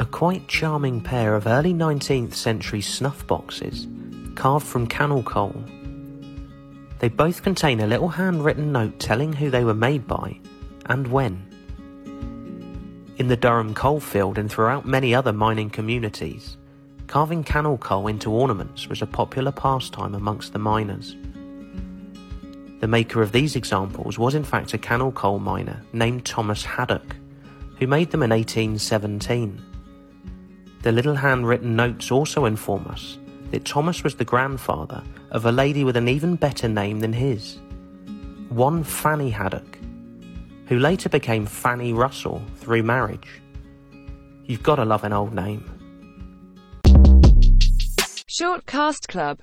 A quite charming pair of early 19th century snuff boxes, carved from cannel coal. They both contain a little handwritten note telling who they were made by and when. In the Durham coalfield and throughout many other mining communities, carving cannel coal into ornaments was a popular pastime amongst the miners. The maker of these examples was in fact a cannel coal miner named Thomas Haddock, who made them in 1817. The little handwritten notes also inform us that Thomas was the grandfather of a lady with an even better name than his, one Fanny Haddock, who later became Fanny Russell through marriage. You've got to love an old name. Shortcast Club